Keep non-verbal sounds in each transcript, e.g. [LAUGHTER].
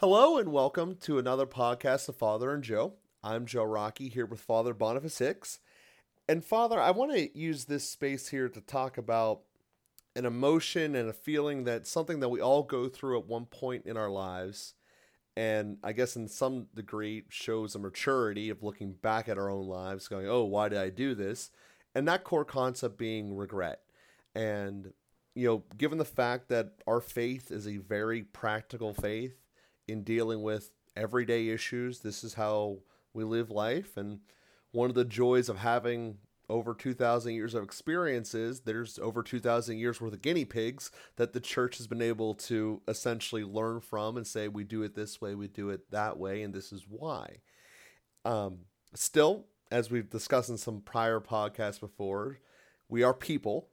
Hello and welcome to another podcast of Father and Joe. I'm Joe Rockey here with Father Boniface Hicks. And Father, I want to use this space here to talk about an emotion and a feeling that something that we all go through at one point in our lives. And I guess in some degree shows a maturity of looking back at our own lives, going, oh, why did I do this? And that core concept being regret. And, you know, given the fact that our faith is a very practical faith, in dealing with everyday issues. This is how we live life. And one of the joys of having over 2,000 years of experiences, there's over 2,000 years worth of guinea pigs that the church has been able to essentially learn from and say, we do it this way, we do it that way, and this is why. Um, still, as we've discussed in some prior podcasts before, we are people.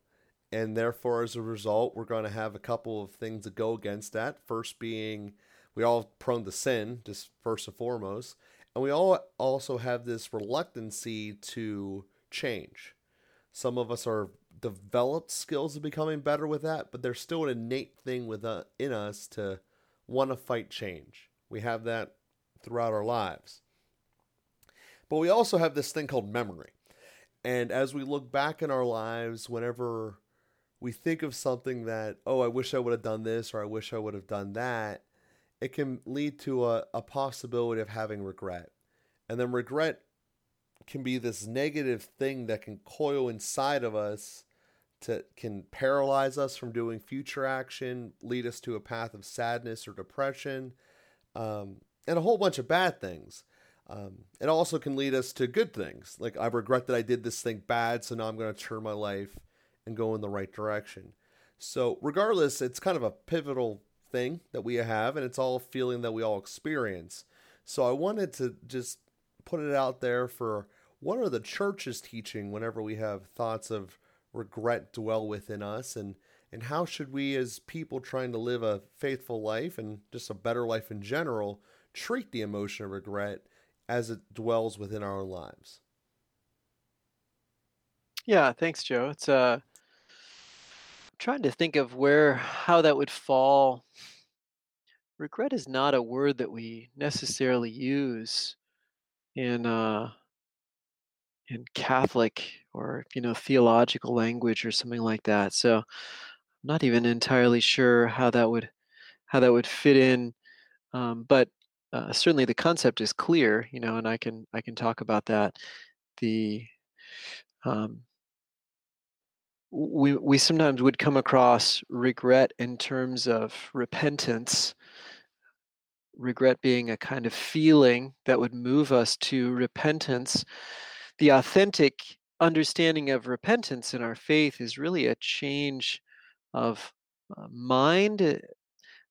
And therefore, as a result, we're going to have a couple of things that go against that. First being we all prone to sin, just first and foremost, and we all also have this reluctancy to change. Some of us are developed skills of becoming better with that, but there's still an innate thing within uh, us to want to fight change. We have that throughout our lives. But we also have this thing called memory. And as we look back in our lives, whenever we think of something that, oh, I wish I would have done this or I wish I would have done that, it can lead to a, a possibility of having regret. And then regret can be this negative thing that can coil inside of us to can paralyze us from doing future action, lead us to a path of sadness or depression, um, and a whole bunch of bad things. Um, it also can lead us to good things, like I regret that I did this thing bad, so now I'm going to turn my life and go in the right direction. So, regardless, it's kind of a pivotal thing that we have, and it's all a feeling that we all experience. So I wanted to just put it out there for what are the churches teaching whenever we have thoughts of regret dwell within us and and how should we as people trying to live a faithful life and just a better life in general treat the emotion of regret as it dwells within our lives yeah thanks joe it's uh trying to think of where how that would fall. Regret is not a word that we necessarily use in uh, in Catholic or you know theological language or something like that. So I'm not even entirely sure how that would how that would fit in. Um, but uh, certainly the concept is clear, you know, and I can I can talk about that. The um, we we sometimes would come across regret in terms of repentance. Regret being a kind of feeling that would move us to repentance. The authentic understanding of repentance in our faith is really a change of uh, mind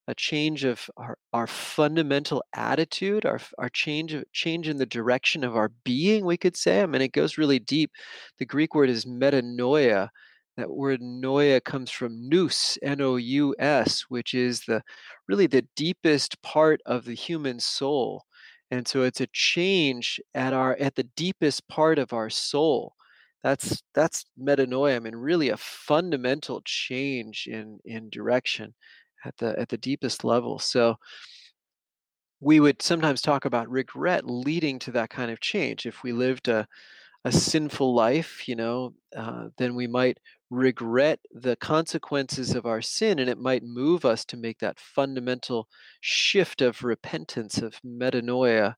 a change of our, our fundamental attitude our, our change of change in the direction of our being we could say. I mean it goes really deep. The greek word is metanoia that word noia comes from nous, N-O-U-S, which is the really the deepest part of the human soul. And so it's a change at our at the deepest part of our soul. That's that's metanoia. I mean, really a fundamental change in in direction at the at the deepest level. So we would sometimes talk about regret leading to that kind of change. If we lived a a sinful life, you know, uh, then we might regret the consequences of our sin and it might move us to make that fundamental shift of repentance, of metanoia.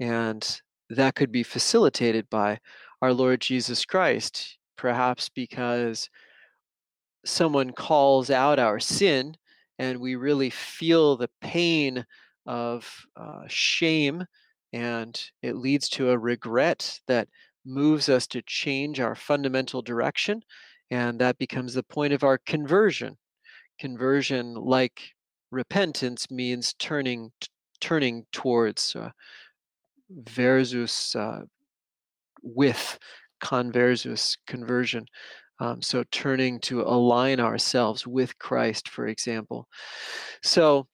And that could be facilitated by our Lord Jesus Christ, perhaps because someone calls out our sin and we really feel the pain of uh, shame and it leads to a regret that moves us to change our fundamental direction, and that becomes the point of our conversion. Conversion, like repentance, means turning turning towards uh, versus uh, with conversus conversion. Um, so turning to align ourselves with Christ, for example. So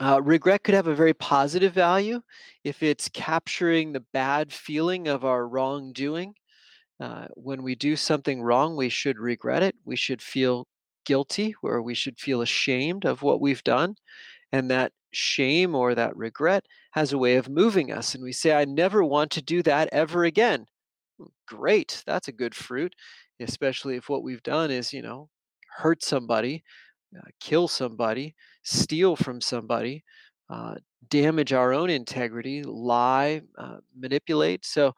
uh, regret could have a very positive value if it's capturing the bad feeling of our wrongdoing. Uh, when we do something wrong, we should regret it. We should feel guilty or we should feel ashamed of what we've done. And that shame or that regret has a way of moving us. And we say, I never want to do that ever again. Great, that's a good fruit, especially if what we've done is, you know, hurt somebody, uh, kill somebody, steal from somebody, uh, damage our own integrity, lie, uh, manipulate. So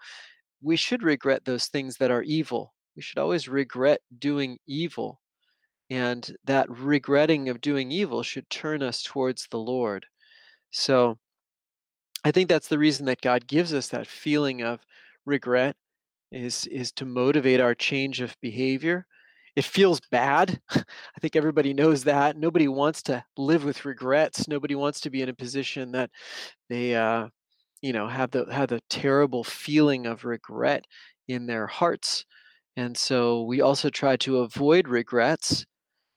we should regret those things that are evil. We should always regret doing evil. And that regretting of doing evil should turn us towards the Lord. So I think that's the reason that God gives us that feeling of regret is is to motivate our change of behavior. It feels bad. [LAUGHS] I think everybody knows that. Nobody wants to live with regrets. Nobody wants to be in a position that they uh, you know have the have the terrible feeling of regret in their hearts. And so we also try to avoid regrets.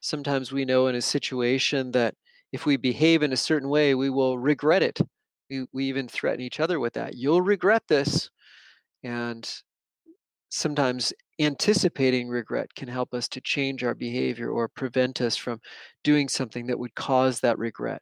Sometimes we know in a situation that if we behave in a certain way, we will regret it. We, we even threaten each other with that. You'll regret this. And sometimes anticipating regret can help us to change our behavior or prevent us from doing something that would cause that regret.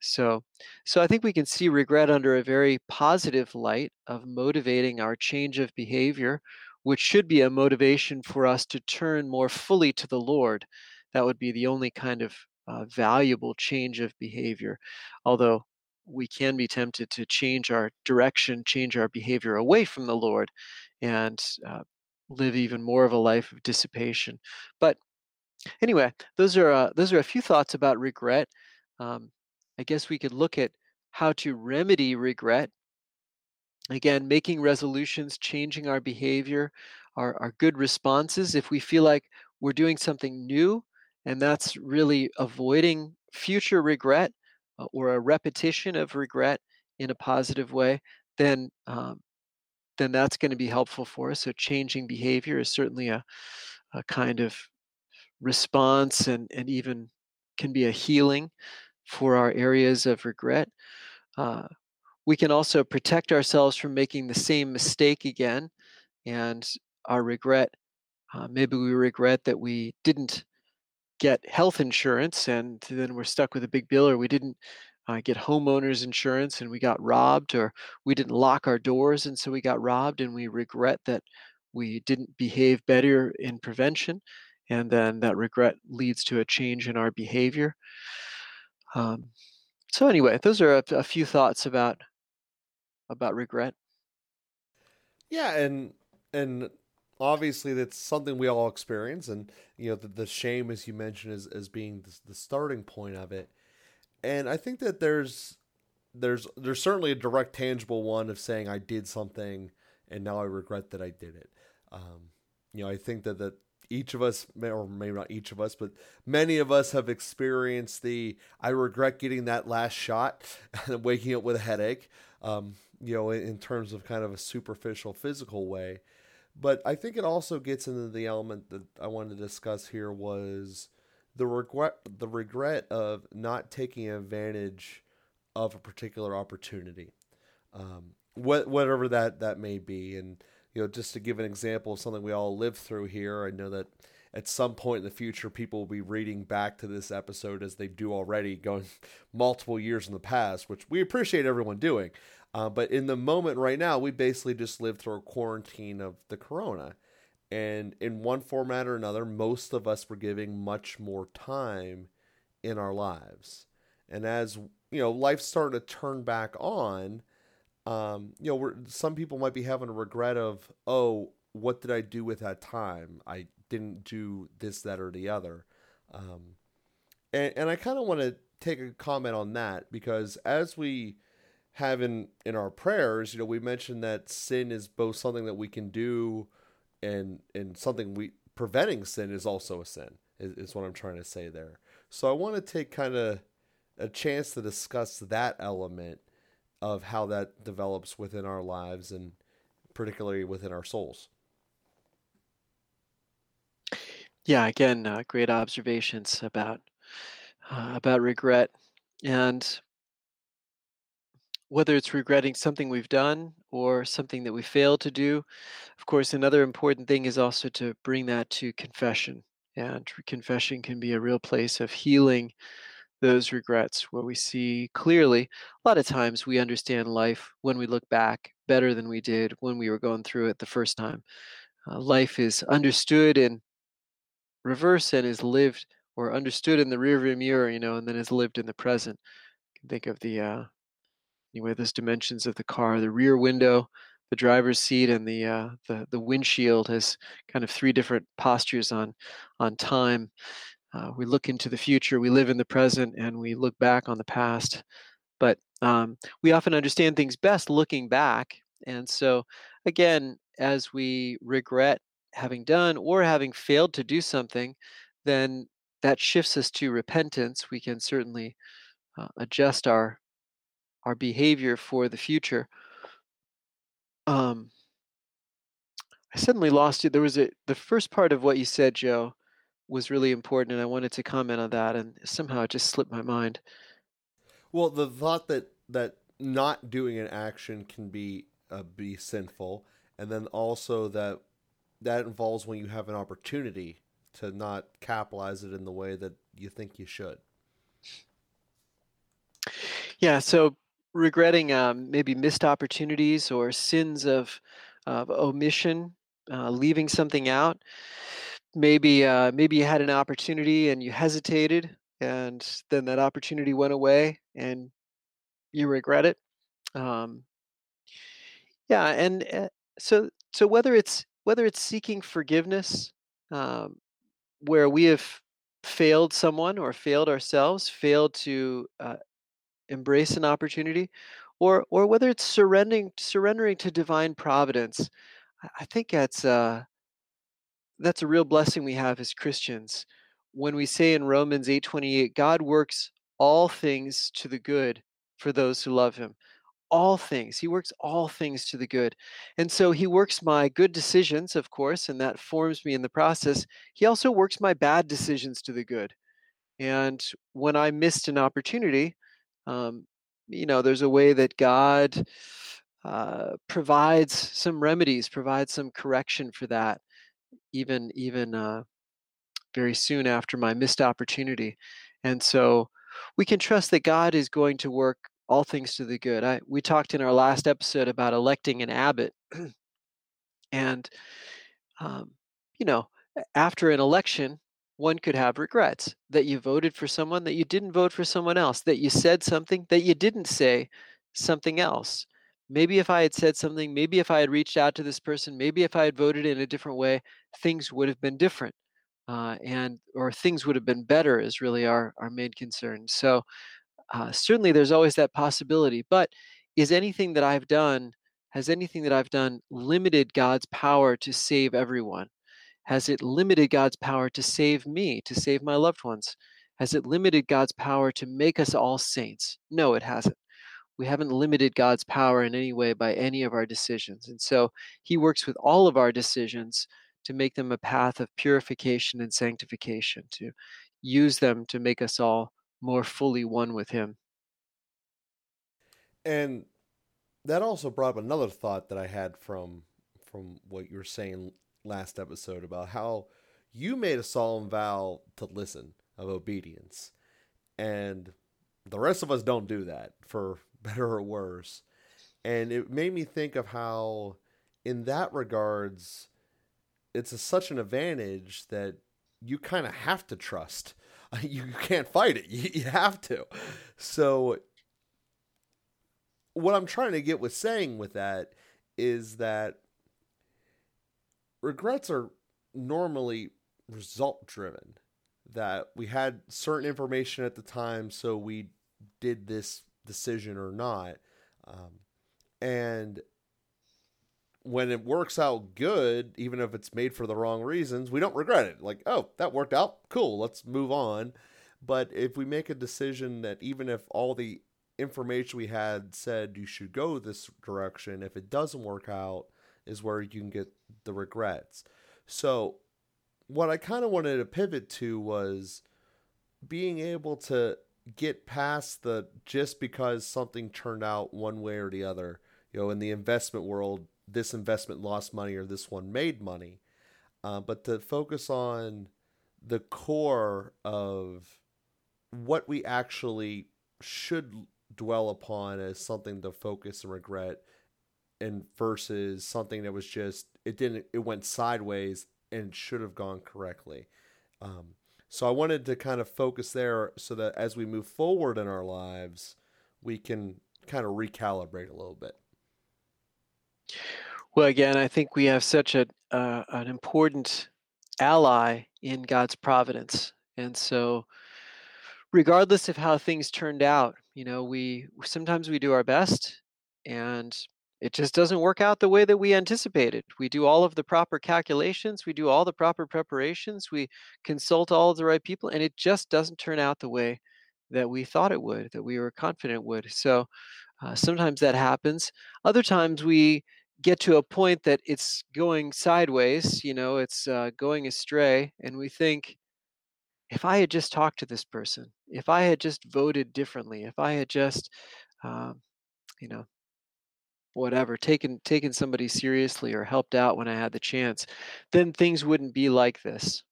So, so I think we can see regret under a very positive light of motivating our change of behavior, which should be a motivation for us to turn more fully to the Lord. That would be the only kind of uh, valuable change of behavior. Although we can be tempted to change our direction, change our behavior away from the Lord, and uh, live even more of a life of dissipation. But anyway, those are uh, those are a few thoughts about regret. Um, I guess we could look at how to remedy regret. Again, making resolutions, changing our behavior are, are good responses. If we feel like we're doing something new, and that's really avoiding future regret uh, or a repetition of regret in a positive way, then um, then that's going to be helpful for us. So changing behavior is certainly a, a kind of response and, and even can be a healing for our areas of regret. Uh, we can also protect ourselves from making the same mistake again. And our regret, uh, maybe we regret that we didn't get health insurance and then we're stuck with a big bill or we didn't uh, get homeowners insurance and we got robbed or we didn't lock our doors and so we got robbed and we regret that we didn't behave better in prevention and then that regret leads to a change in our behavior um, so anyway, those are a, a few thoughts about about regret. Yeah, and and obviously that's something we all experience, and you know the, the shame, as you mentioned, is as being the, the starting point of it. And I think that there's there's there's certainly a direct, tangible one of saying I did something and now I regret that I did it. Um, you know, I think that that each of us, or maybe not each of us, but many of us have experienced the I regret getting that last shot [LAUGHS] and waking up with a headache, um, you know, in, in terms of kind of a superficial physical way. But I think it also gets into the element that I wanted to discuss here was the regret the regret of not taking advantage of a particular opportunity, um, what, whatever that that may be, and you know, just to give an example of something we all lived through here, I know that at some point in the future, people will be reading back to this episode as they do already, going [LAUGHS] multiple years in the past, which we appreciate everyone doing. Uh, but in the moment right now, we basically just lived through a quarantine of the corona. And in one format or another, most of us were giving much more time in our lives. And as you know, life started to turn back on, um, you know, some people might be having a regret of, oh, what did I do with that time? I didn't do this, that, or the other. Um, and, and I kind of want to take a comment on that because as we have in, in our prayers, you know, we mentioned that sin is both something that we can do and, and something we, preventing sin is also a sin, is, is what I'm trying to say there. So I want to take kind of a chance to discuss that element of how that develops within our lives and particularly within our souls. Yeah, again, uh, great observations about uh, about regret and whether it's regretting something we've done or something that we failed to do. Of course, another important thing is also to bring that to confession. And confession can be a real place of healing those regrets where we see clearly a lot of times we understand life when we look back better than we did when we were going through it the first time. Uh, life is understood in reverse and is lived or understood in the rearview mirror you know and then is lived in the present. You can think of the uh, anyway those dimensions of the car the rear window the driver's seat and the uh, the the windshield has kind of three different postures on on time uh, we look into the future, we live in the present, and we look back on the past. But um, we often understand things best looking back. And so, again, as we regret having done or having failed to do something, then that shifts us to repentance. We can certainly uh, adjust our our behavior for the future. Um, I suddenly lost you. There was a the first part of what you said, Joe was really important, and I wanted to comment on that, and somehow it just slipped my mind. Well, the thought that that not doing an action can be uh, be sinful, and then also that that involves when you have an opportunity to not capitalize it in the way that you think you should. Yeah, so regretting um, maybe missed opportunities or sins of, of omission, uh, leaving something out maybe uh, maybe you had an opportunity and you hesitated and then that opportunity went away and you regret it um, yeah and uh, so so whether it's whether it's seeking forgiveness um, where we have failed someone or failed ourselves failed to uh, embrace an opportunity or or whether it's surrendering surrendering to divine providence i think that's uh that's a real blessing we have as Christians. When we say in Romans 8:28, God works all things to the good for those who love him. All things. He works all things to the good. And so he works my good decisions, of course, and that forms me in the process. He also works my bad decisions to the good. And when I missed an opportunity, um, you know, there's a way that God uh, provides some remedies, provides some correction for that even even uh, very soon after my missed opportunity. And so we can trust that God is going to work all things to the good. I, we talked in our last episode about electing an abbot. [CLEARS THROAT] and, um, you know, after an election, one could have regrets that you voted for someone, that you didn't vote for someone else, that you said something, that you didn't say something else maybe if I had said something, maybe if I had reached out to this person, maybe if I had voted in a different way, things would have been different. Uh, and or things would have been better is really our, our main concern. So uh, certainly there's always that possibility. But is anything that I've done, has anything that I've done limited God's power to save everyone? Has it limited God's power to save me, to save my loved ones? Has it limited God's power to make us all saints? No, it hasn't we haven't limited God's power in any way by any of our decisions. And so he works with all of our decisions to make them a path of purification and sanctification, to use them to make us all more fully one with him. And that also brought up another thought that I had from from what you were saying last episode about how you made a solemn vow to listen of obedience. And the rest of us don't do that for better or worse. And it made me think of how, in that regards, it's a, such an advantage that you kind of have to trust. [LAUGHS] You can't fight it. You, [LAUGHS] you have to. So, what I'm trying to get with saying with that is that regrets are normally result driven. That we had certain information at the time, so we did this decision or not. Um, and when it works out good, even if it's made for the wrong reasons, we don't regret it. Like, oh, that worked out. Cool, let's move on. But if we make a decision that even if all the information we had said you should go this direction, if it doesn't work out, is where you can get the regrets. So, what I kind of wanted to pivot to was being able to get past the just because something turned out one way or the other. You know, in the investment world, this investment lost money or this one made money. Uh, but to focus on the core of what we actually should dwell upon as something to focus and regret and versus something that was just it didn't it went sideways and should have gone correctly um, so i wanted to kind of focus there so that as we move forward in our lives we can kind of recalibrate a little bit. Well again i think we have such a uh, an important ally in god's providence. And so regardless of how things turned out you know we sometimes we do our best and it just doesn't work out the way that we anticipated. We do all of the proper calculations, we do all the proper preparations, we consult all of the right people, and it just doesn't turn out the way that we thought it would, that we were confident would. So uh, sometimes that happens. Other times we get to a point that it's going sideways, you know, it's uh, going astray, and we think, if I had just talked to this person, if I had just voted differently, if I had just, um, you know, whatever, taken taken somebody seriously or helped out when I had the chance, then things wouldn't be like this.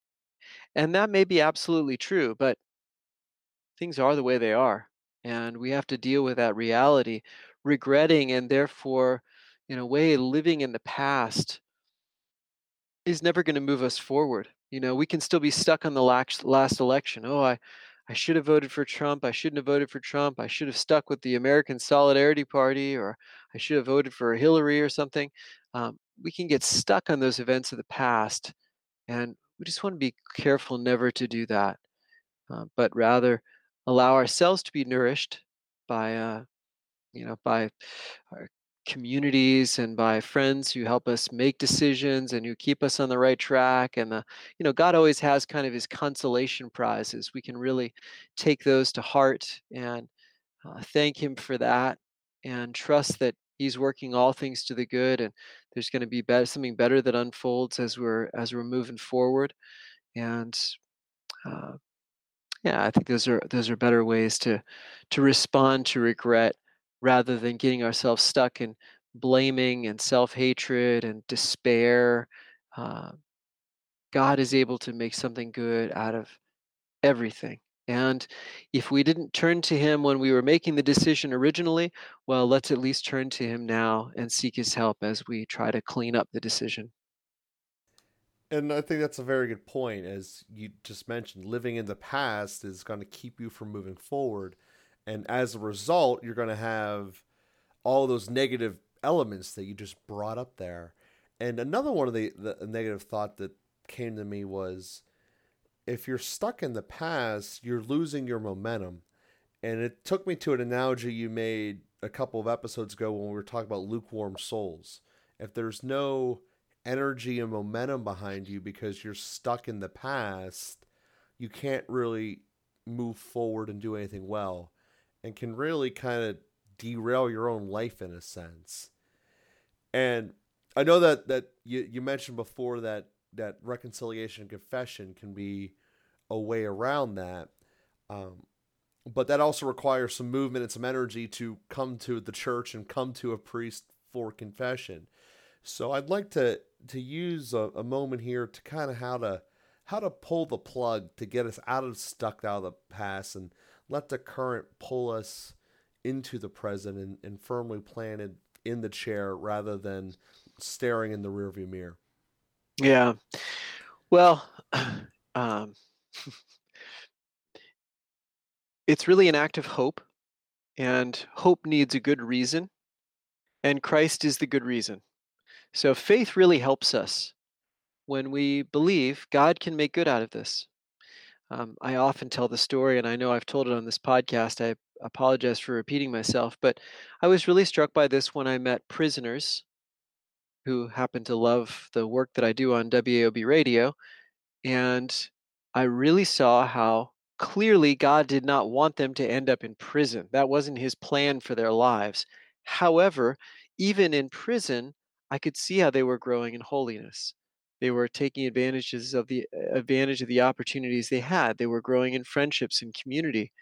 And that may be absolutely true, but things are the way they are. And we have to deal with that reality, regretting and therefore, in a way, living in the past is never going to move us forward. You know, we can still be stuck on the last, last election. Oh, I, I should have voted for Trump. I shouldn't have voted for Trump. I should have stuck with the American Solidarity Party, or I should have voted for Hillary or something. Um, we can get stuck on those events of the past, and we just want to be careful never to do that, uh, but rather allow ourselves to be nourished by, uh, you know, by our communities and by friends who help us make decisions and who keep us on the right track and the you know god always has kind of his consolation prizes. We can really take those to heart and uh, thank him for that and trust that he's working all things to the good and there's going to be better, something better that unfolds as we're as we're moving forward. And uh, yeah i think those are those are better ways to to respond to regret rather than getting ourselves stuck in blaming and self hatred and despair. Uh, God is able to make something good out of everything. And if we didn't turn to Him when we were making the decision originally, well, let's at least turn to Him now and seek His help as we try to clean up the decision. And I think that's a very good point. As you just mentioned, living in the past is going to keep you from moving forward and as a result you're going to have all those negative elements that you just brought up there. And another one of the, the negative thought that came to me was if you're stuck in the past you're losing your momentum. And it took me to an analogy you made a couple of episodes ago when we were talking about lukewarm souls. If there's no energy and momentum behind you because you're stuck in the past you can't really move forward and do anything well and can really kind of derail your own life in a sense. And I know that that you, you mentioned before that that reconciliation and confession can be a way around that. Um, but that also requires some movement and some energy to come to the church and come to a priest for confession. So I'd like to to use a, a moment here to kind of how to how to pull the plug to get us out of stuck out of the past and let the current pull us into the present and, and firmly planted in the chair rather than staring in the rearview mirror. Yeah. Well, [CLEARS THROAT] um, [LAUGHS] it's really an act of hope, and hope needs a good reason, and Christ is the good reason. So faith really helps us when we believe God can make good out of this. Um, I often tell the story, and I know I've told it on this podcast. I apologize for repeating myself, but I was really struck by this when I met prisoners who happen to love the work that I do on WAOB radio. And I really saw how clearly God did not want them to end up in prison. That wasn't his plan for their lives. However, even in prison, I could see how they were growing in holiness. They were taking advantages of the uh, advantage of the opportunities they had. They were growing in friendships and community.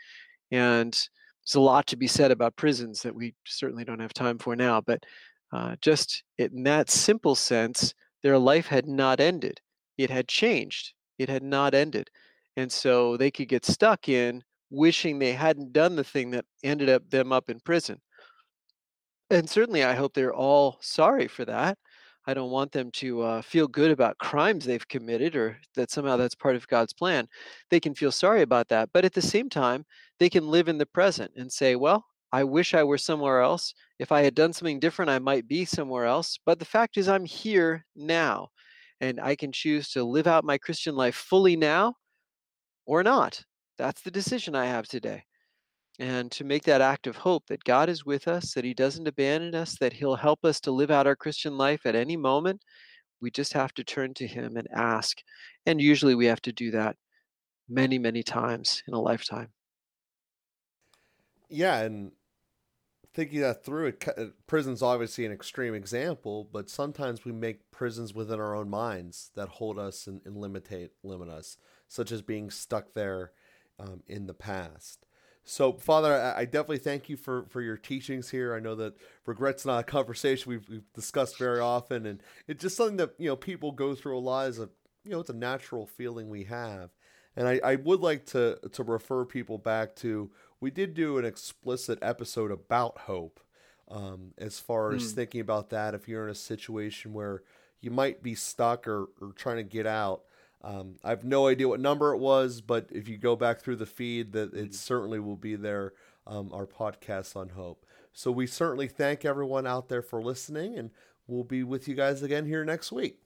And there's a lot to be said about prisons that we certainly don't have time for now. But uh, just in that simple sense, their life had not ended. It had changed. It had not ended. And so they could get stuck in wishing they hadn't done the thing that ended up them up in prison. And certainly, I hope they're all sorry for that. I don't want them to uh, feel good about crimes they've committed or that somehow that's part of God's plan. They can feel sorry about that. But at the same time, they can live in the present and say, well, I wish I were somewhere else. If I had done something different, I might be somewhere else. But the fact is, I'm here now. And I can choose to live out my Christian life fully now or not. That's the decision I have today and to make that act of hope that God is with us, that He doesn't abandon us, that He'll help us to live out our Christian life at any moment. We just have to turn to Him and ask. And usually we have to do that many, many times in a lifetime. Yeah, and thinking that through, it, uh, prison's obviously an extreme example, but sometimes we make prisons within our own minds that hold us and, and limitate limit us, such as being stuck there um, in the past. So, Father, I definitely thank you for, for your teachings here. I know that regret's not a conversation we've, we've discussed very often, and it's just something that you know people go through a lot. Is a you know, it's a natural feeling we have, and I, I would like to to refer people back to we did do an explicit episode about hope, um, as far as mm. thinking about that. If you're in a situation where you might be stuck or, or trying to get out, um, I have no idea what number it was, but if you go back through the feed, that it mm-hmm. certainly will be there. Um, our podcast on hope. So we certainly thank everyone out there for listening, and we'll be with you guys again here next week.